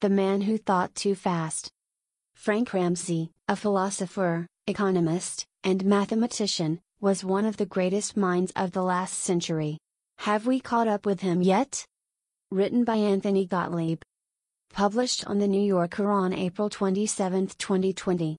The Man Who Thought Too Fast. Frank Ramsey, a philosopher, economist, and mathematician, was one of the greatest minds of the last century. Have we caught up with him yet? Written by Anthony Gottlieb. Published on the New Yorker on April 27, 2020.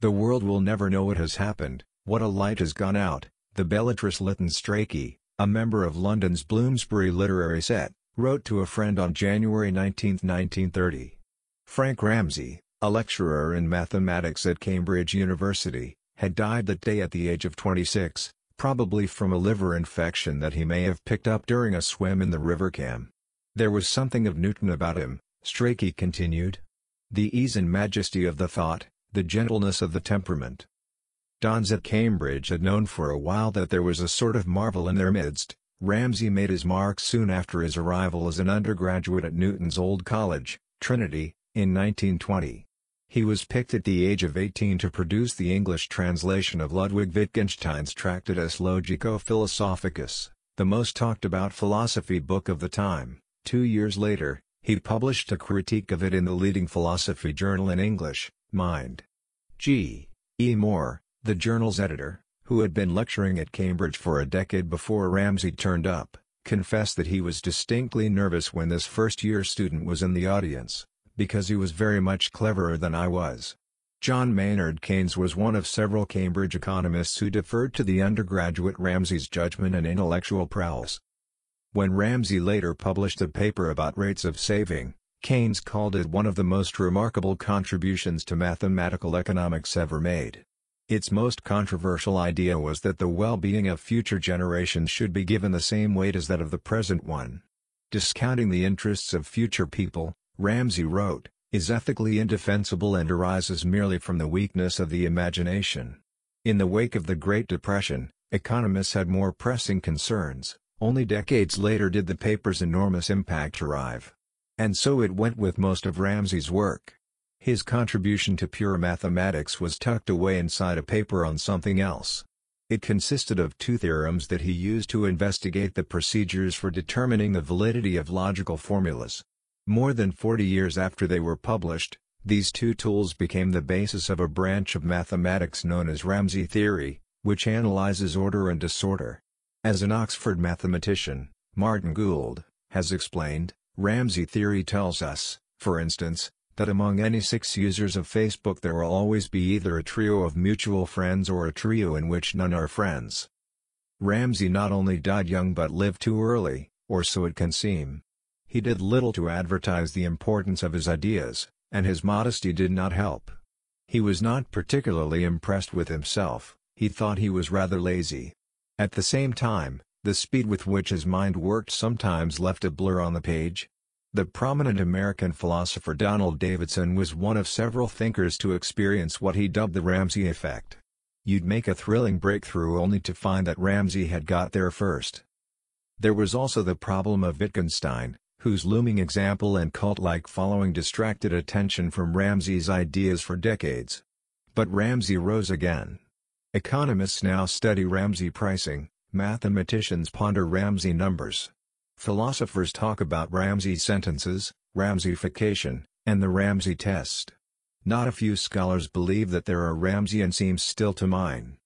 The world will never know what has happened, what a light has gone out, the belletrist Lytton Strachey, a member of London's Bloomsbury literary set, wrote to a friend on January 19, 1930. Frank Ramsey, a lecturer in mathematics at Cambridge University, had died that day at the age of 26, probably from a liver infection that he may have picked up during a swim in the River Cam. There was something of Newton about him, Strachey continued. The ease and majesty of the thought, the gentleness of the temperament. Dons at Cambridge had known for a while that there was a sort of marvel in their midst, Ramsey made his mark soon after his arrival as an undergraduate at Newton's Old College, Trinity, in 1920. He was picked at the age of 18 to produce the English translation of Ludwig Wittgenstein's Tractatus Logico-Philosophicus, the most talked about philosophy book of the time. Two years later, he published a critique of it in the leading philosophy journal in English, Mind. G. E. Moore, the journal's editor, who had been lecturing at Cambridge for a decade before Ramsey turned up, confessed that he was distinctly nervous when this first-year student was in the audience, because he was very much cleverer than I was. John Maynard Keynes was one of several Cambridge economists who deferred to the undergraduate Ramsey's judgment and intellectual prowess. When Ramsey later published a paper about rates of saving, Keynes called it one of the most remarkable contributions to mathematical economics ever made. Its most controversial idea was that the well-being of future generations should be given the same weight as that of the present one. Discounting the interests of future people, Ramsey wrote, is ethically indefensible and arises merely from the weakness of the imagination. In the wake of the Great Depression, economists had more pressing concerns, only decades later did the paper's enormous impact arrive. And so it went with most of Ramsey's work. His contribution to pure mathematics was tucked away inside a paper on something else. It consisted of two theorems that he used to investigate the procedures for determining the validity of logical formulas. More than 40 years after they were published, these two tools became the basis of a branch of mathematics known as Ramsey theory, which analyzes order and disorder. As an Oxford mathematician, Martin Gould, has explained, Ramsey theory tells us, for instance, that among any six users of Facebook there will always be either a trio of mutual friends or a trio in which none are friends. Ramsey not only died young but lived too early, or so it can seem. He did little to advertise the importance of his ideas, and his modesty did not help. He was not particularly impressed with himself, he thought he was rather lazy. At the same time, the speed with which his mind worked sometimes left a blur on the page, the prominent American philosopher Donald Davidson was one of several thinkers to experience what he dubbed the Ramsey effect. You'd make a thrilling breakthrough only to find that Ramsey had got there first. There was also the problem of Wittgenstein, whose looming example and cult-like following distracted attention from Ramsey's ideas for decades. But Ramsey rose again. Economists now study Ramsey pricing, mathematicians ponder Ramsey numbers. Philosophers talk about Ramsey sentences, Ramseyification, and the Ramsey test. Not a few scholars believe that there are Ramseyan seams still to mine.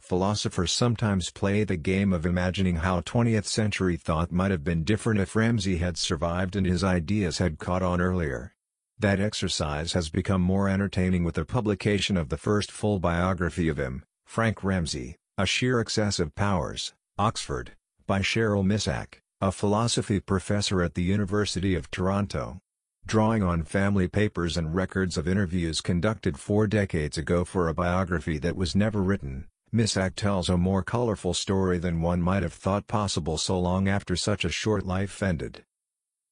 Philosophers sometimes play the game of imagining how 20th century thought might have been different if Ramsey had survived and his ideas had caught on earlier. That exercise has become more entertaining with the publication of the first full biography of him, Frank Ramsey, A Sheer Excess of Powers, Oxford, by Cheryl Misak a philosophy professor at the University of Toronto. Drawing on family papers and records of interviews conducted four decades ago for a biography that was never written, Misak tells a more colorful story than one might have thought possible so long after such a short life ended.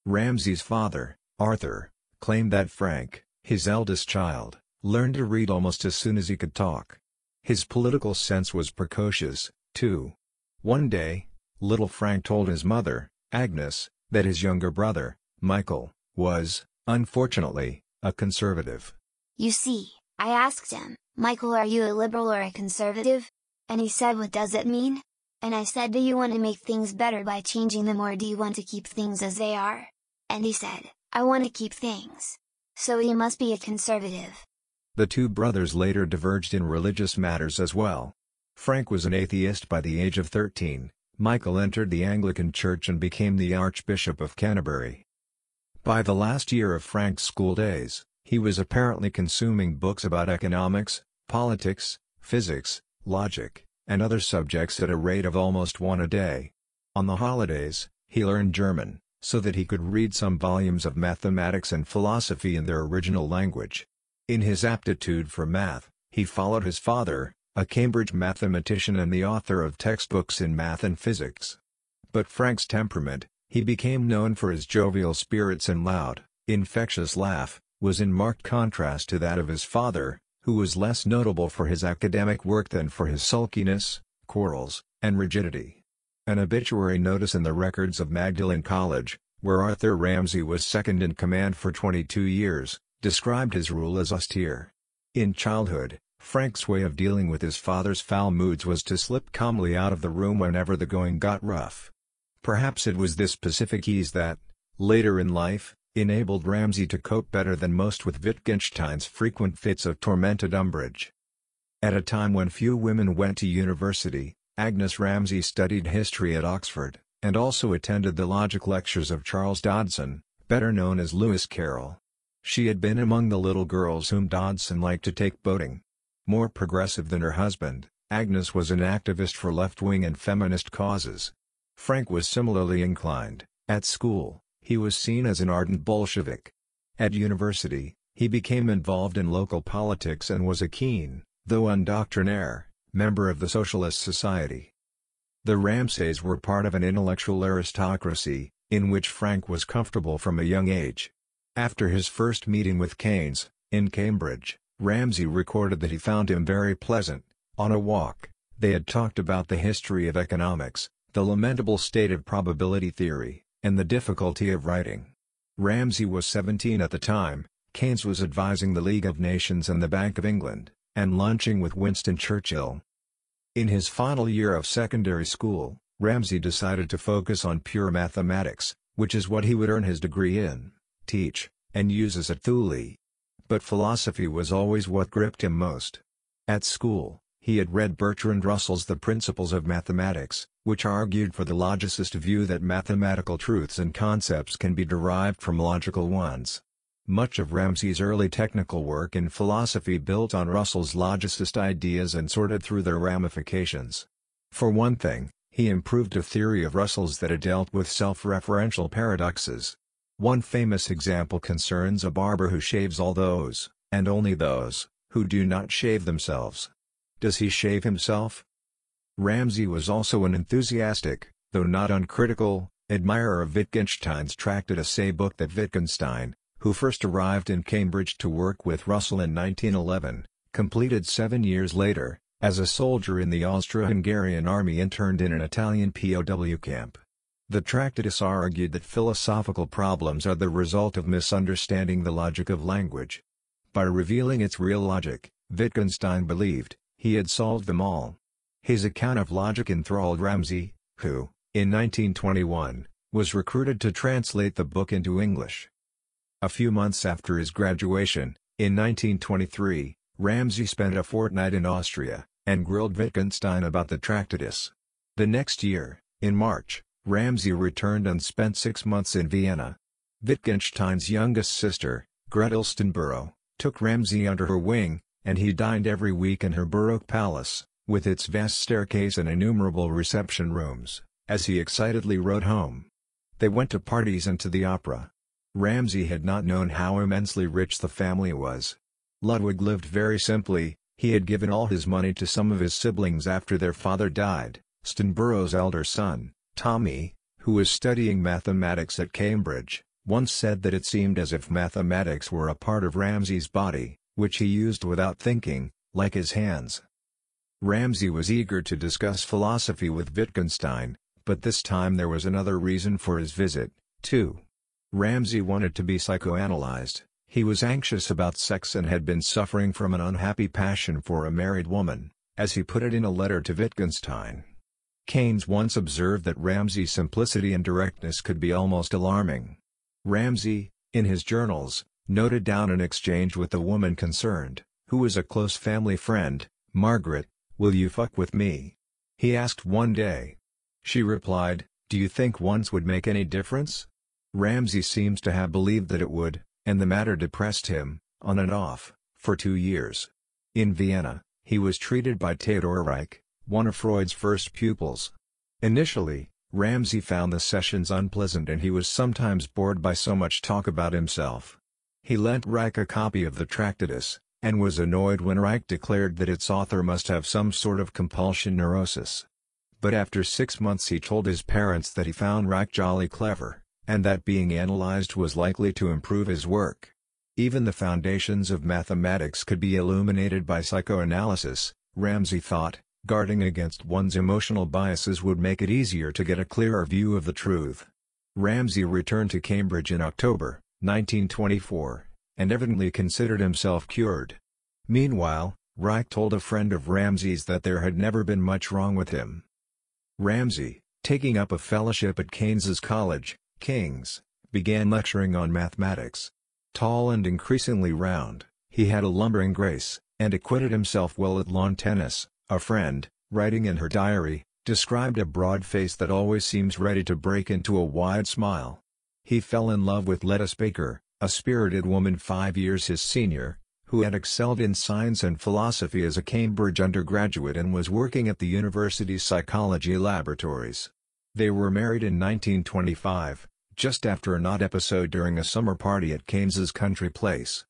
Ramsey's father, Arthur, claimed that Frank, his eldest child, learned to read almost as soon as he could talk. His political sense was precocious, too. One day, Little Frank told his mother, Agnes, that his younger brother, Michael, was, unfortunately, a conservative. You see, I asked him, Michael are you a liberal or a conservative? And he said what does it mean? And I said do you want to make things better by changing them or do you want to keep things as they are? and he said, I want to keep things. So he must be a conservative. The two brothers later diverged in religious matters as well. Frank was an atheist by the age of 13, Michael entered the Anglican Church and became the Archbishop of Canterbury. By the last year of Frank's school days, he was apparently consuming books about economics, politics, physics, logic, and other subjects at a rate of almost one a day. On the holidays, he learned German, so that he could read some volumes of mathematics and philosophy in their original language. In his aptitude for math, he followed his father, a Cambridge mathematician and the author of textbooks in math and physics. But Frank's temperament, he became known for his jovial spirits and loud, infectious laugh, was in marked contrast to that of his father, who was less notable for his academic work than for his sulkiness, quarrels, and rigidity. An obituary notice in the records of Magdalen College, where Arthur Ramsey was second in command for 22 years, described his rule as austere. In childhood, Frank's way of dealing with his father's foul moods was to slip calmly out of the room whenever the going got rough. Perhaps it was this pacific ease that, later in life, enabled Ramsey to cope better than most with Wittgenstein's frequent fits of tormented umbrage. At a time when few women went to university, Agnes Ramsey studied history at Oxford, and also attended the logic lectures of Charles Dodgson, better known as Lewis Carroll. She had been among the little girls whom Dodgson liked to take boating. More progressive than her husband, Agnes was an activist for left-wing and feminist causes. Frank was similarly inclined. At school, he was seen as an ardent Bolshevik. At university, he became involved in local politics and was a keen, though undoctrinaire, member of the Socialist Society. The Ramseys were part of an intellectual aristocracy, in which Frank was comfortable from a young age. After his first meeting with Keynes, in Cambridge, Ramsey recorded that he found him very pleasant. On a walk, they had talked about the history of economics, the lamentable state of probability theory, and the difficulty of writing. Ramsey was 17 at the time, Keynes was advising the League of Nations and the Bank of England, and lunching with Winston Churchill. In his final year of secondary school, Ramsey decided to focus on pure mathematics, which is what he would earn his degree in, teach, and use as at Thule but philosophy was always what gripped him most. At school, he had read Bertrand Russell's The Principles of Mathematics, which argued for the logicist view that mathematical truths and concepts can be derived from logical ones. Much of Ramsey's early technical work in philosophy built on Russell's logicist ideas and sorted through their ramifications. For one thing, he improved a theory of Russell's that had dealt with self-referential paradoxes. One famous example concerns a barber who shaves all those, and only those, who do not shave themselves. Does he shave himself? Ramsey was also an enthusiastic, though not uncritical, admirer of Wittgenstein's Tractatus a book that Wittgenstein, who first arrived in Cambridge to work with Russell in 1911, completed seven years later, as a soldier in the Austro-Hungarian army interned in an Italian POW camp. The Tractatus argued that philosophical problems are the result of misunderstanding the logic of language. By revealing its real logic, Wittgenstein believed, he had solved them all. His account of logic enthralled Ramsey, who, in 1921, was recruited to translate the book into English. A few months after his graduation, in 1923, Ramsey spent a fortnight in Austria, and grilled Wittgenstein about the Tractatus. The next year, in March, Ramsey returned and spent six months in Vienna. Wittgenstein's youngest sister, Gretl Stonborough, took Ramsey under her wing, and he dined every week in her Baroque palace, with its vast staircase and innumerable reception rooms, as he excitedly wrote home. They went to parties and to the opera. Ramsey had not known how immensely rich the family was. Ludwig lived very simply, he had given all his money to some of his siblings after their father died, Stonborough's elder son, Tommy, who was studying mathematics at Cambridge, once said that it seemed as if mathematics were a part of Ramsey's body, which he used without thinking, like his hands. Ramsey was eager to discuss philosophy with Wittgenstein, but this time there was another reason for his visit, too. Ramsey wanted to be psychoanalyzed, he was anxious about sex and had been suffering from an unhappy passion for a married woman, as he put it in a letter to Wittgenstein. Keynes once observed that Ramsey's simplicity and directness could be almost alarming. Ramsey, in his journals, noted down an exchange with the woman concerned, who was a close family friend, Margaret, will you fuck with me? He asked one day. She replied, do you think once would make any difference? Ramsey seems to have believed that it would, and the matter depressed him, on and off, for two years. In Vienna, he was treated by Theodor Reik, one of Freud's first pupils. Initially, Ramsey found the sessions unpleasant and he was sometimes bored by so much talk about himself. He lent Reik a copy of the Tractatus, and was annoyed when Reik declared that its author must have some sort of compulsion neurosis. But after six months he told his parents that he found Reik jolly clever, and that being analyzed was likely to improve his work. Even the foundations of mathematics could be illuminated by psychoanalysis, Ramsey thought, guarding against one's emotional biases would make it easier to get a clearer view of the truth. Ramsey returned to Cambridge in October, 1924, and evidently considered himself cured. Meanwhile, Reik told a friend of Ramsey's that there had never been much wrong with him. Ramsey, taking up a fellowship at Keynes's College, King's, began lecturing on mathematics. Tall and increasingly round, he had a lumbering grace, and acquitted himself well at lawn tennis. A friend, writing in her diary, described a broad face that always seems ready to break into a wide smile. He fell in love with Lettice Baker, a spirited woman five years his senior, who had excelled in science and philosophy as a Cambridge undergraduate and was working at the university's psychology laboratories. They were married in 1925, just after an odd episode during a summer party at Keynes's country place.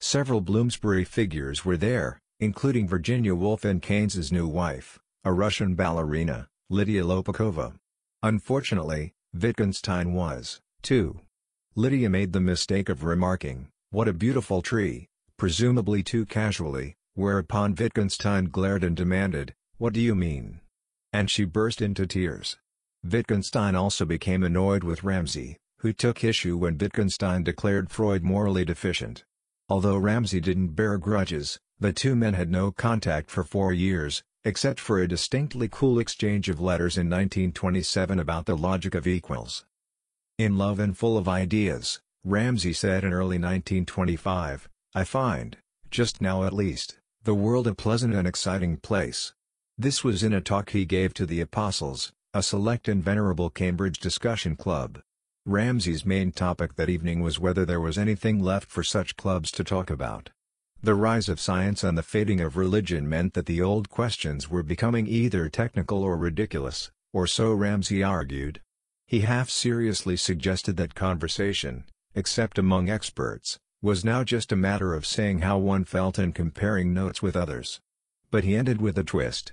Several Bloomsbury figures were there, including Virginia Woolf and Keynes's new wife, a Russian ballerina, Lydia Lopokova. Unfortunately, Wittgenstein was, too. Lydia made the mistake of remarking, what a beautiful tree, presumably too casually, whereupon Wittgenstein glared and demanded, what do you mean? And she burst into tears. Wittgenstein also became annoyed with Ramsey, who took issue when Wittgenstein declared Freud morally deficient. Although Ramsey didn't bear grudges, the two men had no contact for four years, except for a distinctly cool exchange of letters in 1927 about the logic of equals. In Love and Full of Ideas, Ramsey said in early 1925, I find, just now at least, the world a pleasant and exciting place. This was in a talk he gave to the Apostles, a select and venerable Cambridge discussion club. Ramsey's main topic that evening was whether there was anything left for such clubs to talk about. The rise of science and the fading of religion meant that the old questions were becoming either technical or ridiculous, or so Ramsey argued. He half-seriously suggested that conversation, except among experts, was now just a matter of saying how one felt and comparing notes with others. But he ended with a twist.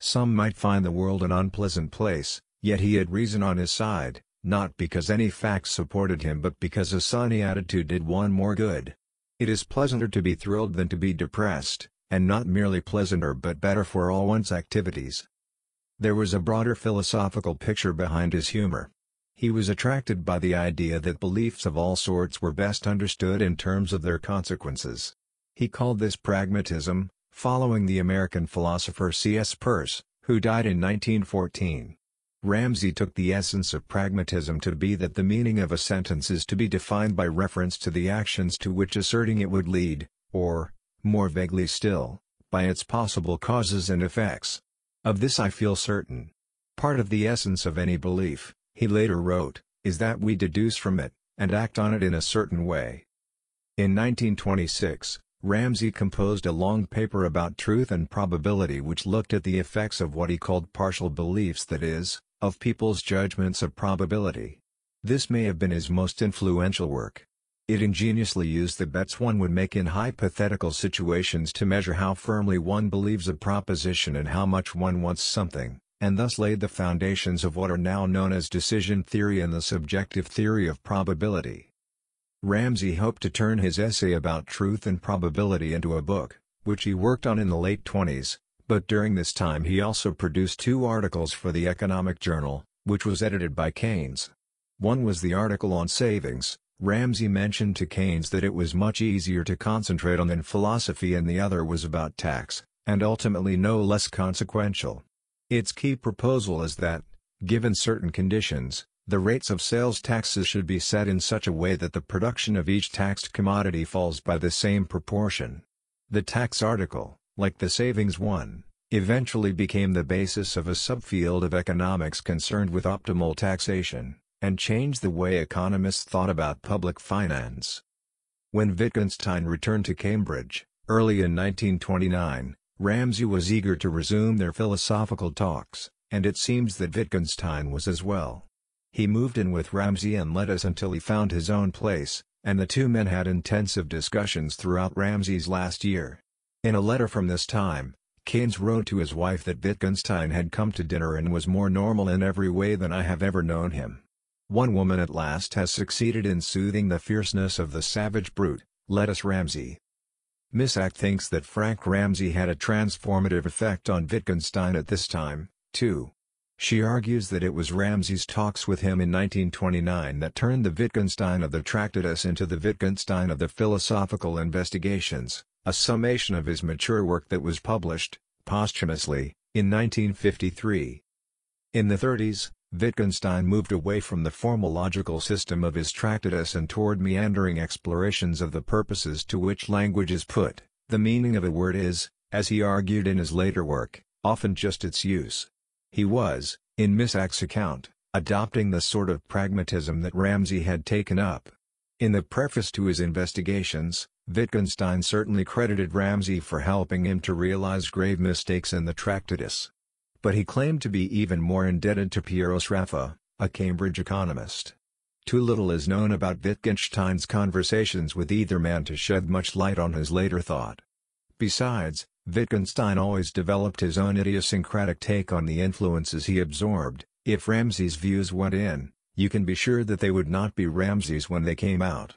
Some might find the world an unpleasant place, yet he had reason on his side, not because any facts supported him but because a sunny attitude did one more good. It is pleasanter to be thrilled than to be depressed, and not merely pleasanter but better for all one's activities. There was a broader philosophical picture behind his humor. He was attracted by the idea that beliefs of all sorts were best understood in terms of their consequences. He called this pragmatism, following the American philosopher C.S. Peirce, who died in 1914. Ramsey took the essence of pragmatism to be that the meaning of a sentence is to be defined by reference to the actions to which asserting it would lead, or, more vaguely still, by its possible causes and effects. Of this I feel certain. Part of the essence of any belief, he later wrote, is that we deduce from it, and act on it in a certain way. In 1926, Ramsey composed a long paper about truth and probability which looked at the effects of what he called partial beliefs that is, of people's judgments of probability. This may have been his most influential work. It ingeniously used the bets one would make in hypothetical situations to measure how firmly one believes a proposition and how much one wants something and thus laid the foundations of what are now known as decision theory and the subjective theory of probability. Ramsey hoped to turn his essay about truth and probability into a book, which he worked on in the late 20s, but during this time he also produced two articles for the Economic Journal, which was edited by Keynes. One was the article on savings, Ramsey mentioned to Keynes that it was much easier to concentrate on than philosophy and the other was about tax, and ultimately no less consequential. Its key proposal is that, given certain conditions, The rates of sales taxes should be set in such a way that the production of each taxed commodity falls by the same proportion. The tax article, like the savings one, eventually became the basis of a subfield of economics concerned with optimal taxation, and changed the way economists thought about public finance. When Wittgenstein returned to Cambridge, early in 1929, Ramsey was eager to resume their philosophical talks, and it seems that Wittgenstein was as well. He moved in with Ramsey and Lettice until he found his own place, and the two men had intensive discussions throughout Ramsey's last year. In a letter from this time, Keynes wrote to his wife that Wittgenstein had come to dinner and was more normal in every way than I have ever known him. One woman at last has succeeded in soothing the fierceness of the savage brute, Lettice Ramsey. Misak thinks that Frank Ramsey had a transformative effect on Wittgenstein at this time, too. She argues that it was Ramsey's talks with him in 1929 that turned the Wittgenstein of the Tractatus into the Wittgenstein of the Philosophical Investigations, a summation of his mature work that was published, posthumously, in 1953. In the 30s, Wittgenstein moved away from the formal logical system of his Tractatus and toward meandering explorations of the purposes to which language is put. The meaning of a word is, as he argued in his later work, often just its use. He was, in Misak's account, adopting the sort of pragmatism that Ramsey had taken up. In the preface to his investigations, Wittgenstein certainly credited Ramsey for helping him to realize grave mistakes in the Tractatus. But he claimed to be even more indebted to Piero Sraffa, a Cambridge economist. Too little is known about Wittgenstein's conversations with either man to shed much light on his later thought. Besides, Wittgenstein always developed his own idiosyncratic take on the influences he absorbed. If Ramsey's views went in, you can be sure that they would not be Ramsey's when they came out.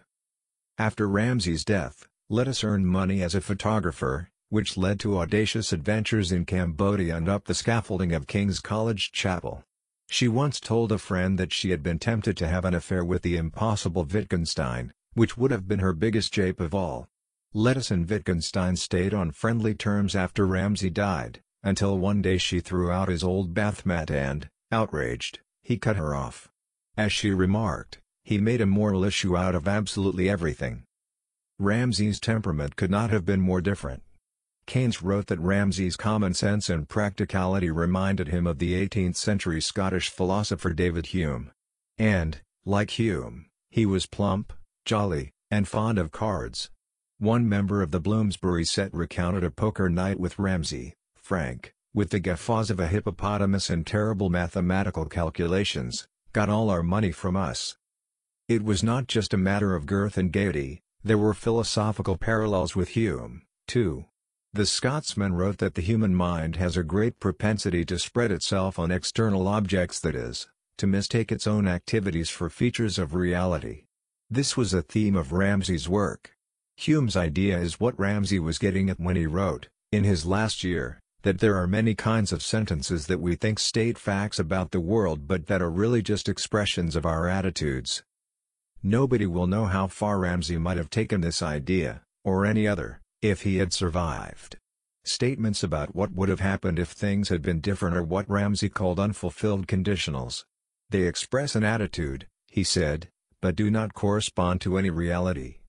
After Ramsey's death, Lettice earn money as a photographer, which led to audacious adventures in Cambodia and up the scaffolding of King's College Chapel. She once told a friend that she had been tempted to have an affair with the impossible Wittgenstein, which would have been her biggest jape of all. Lettice and Wittgenstein stayed on friendly terms after Ramsey died, until one day she threw out his old bath mat and, outraged, he cut her off. As she remarked, he made a moral issue out of absolutely everything. Ramsey's temperament could not have been more different. Keynes wrote that Ramsey's common sense and practicality reminded him of the 18th-century Scottish philosopher David Hume. And, like Hume, he was plump, jolly, and fond of cards. One member of the Bloomsbury set recounted a poker night with Ramsey, Frank, with the guffaws of a hippopotamus and terrible mathematical calculations, got all our money from us. It was not just a matter of girth and gaiety, there were philosophical parallels with Hume, too. The Scotsman wrote that the human mind has a great propensity to spread itself on external objects that is, to mistake its own activities for features of reality. This was a theme of Ramsey's work. Hume's idea is what Ramsey was getting at when he wrote, in his last year, that there are many kinds of sentences that we think state facts about the world but that are really just expressions of our attitudes. Nobody will know how far Ramsey might have taken this idea, or any other, if he had survived. Statements about what would have happened if things had been different are what Ramsey called unfulfilled conditionals. They express an attitude, he said, but do not correspond to any reality.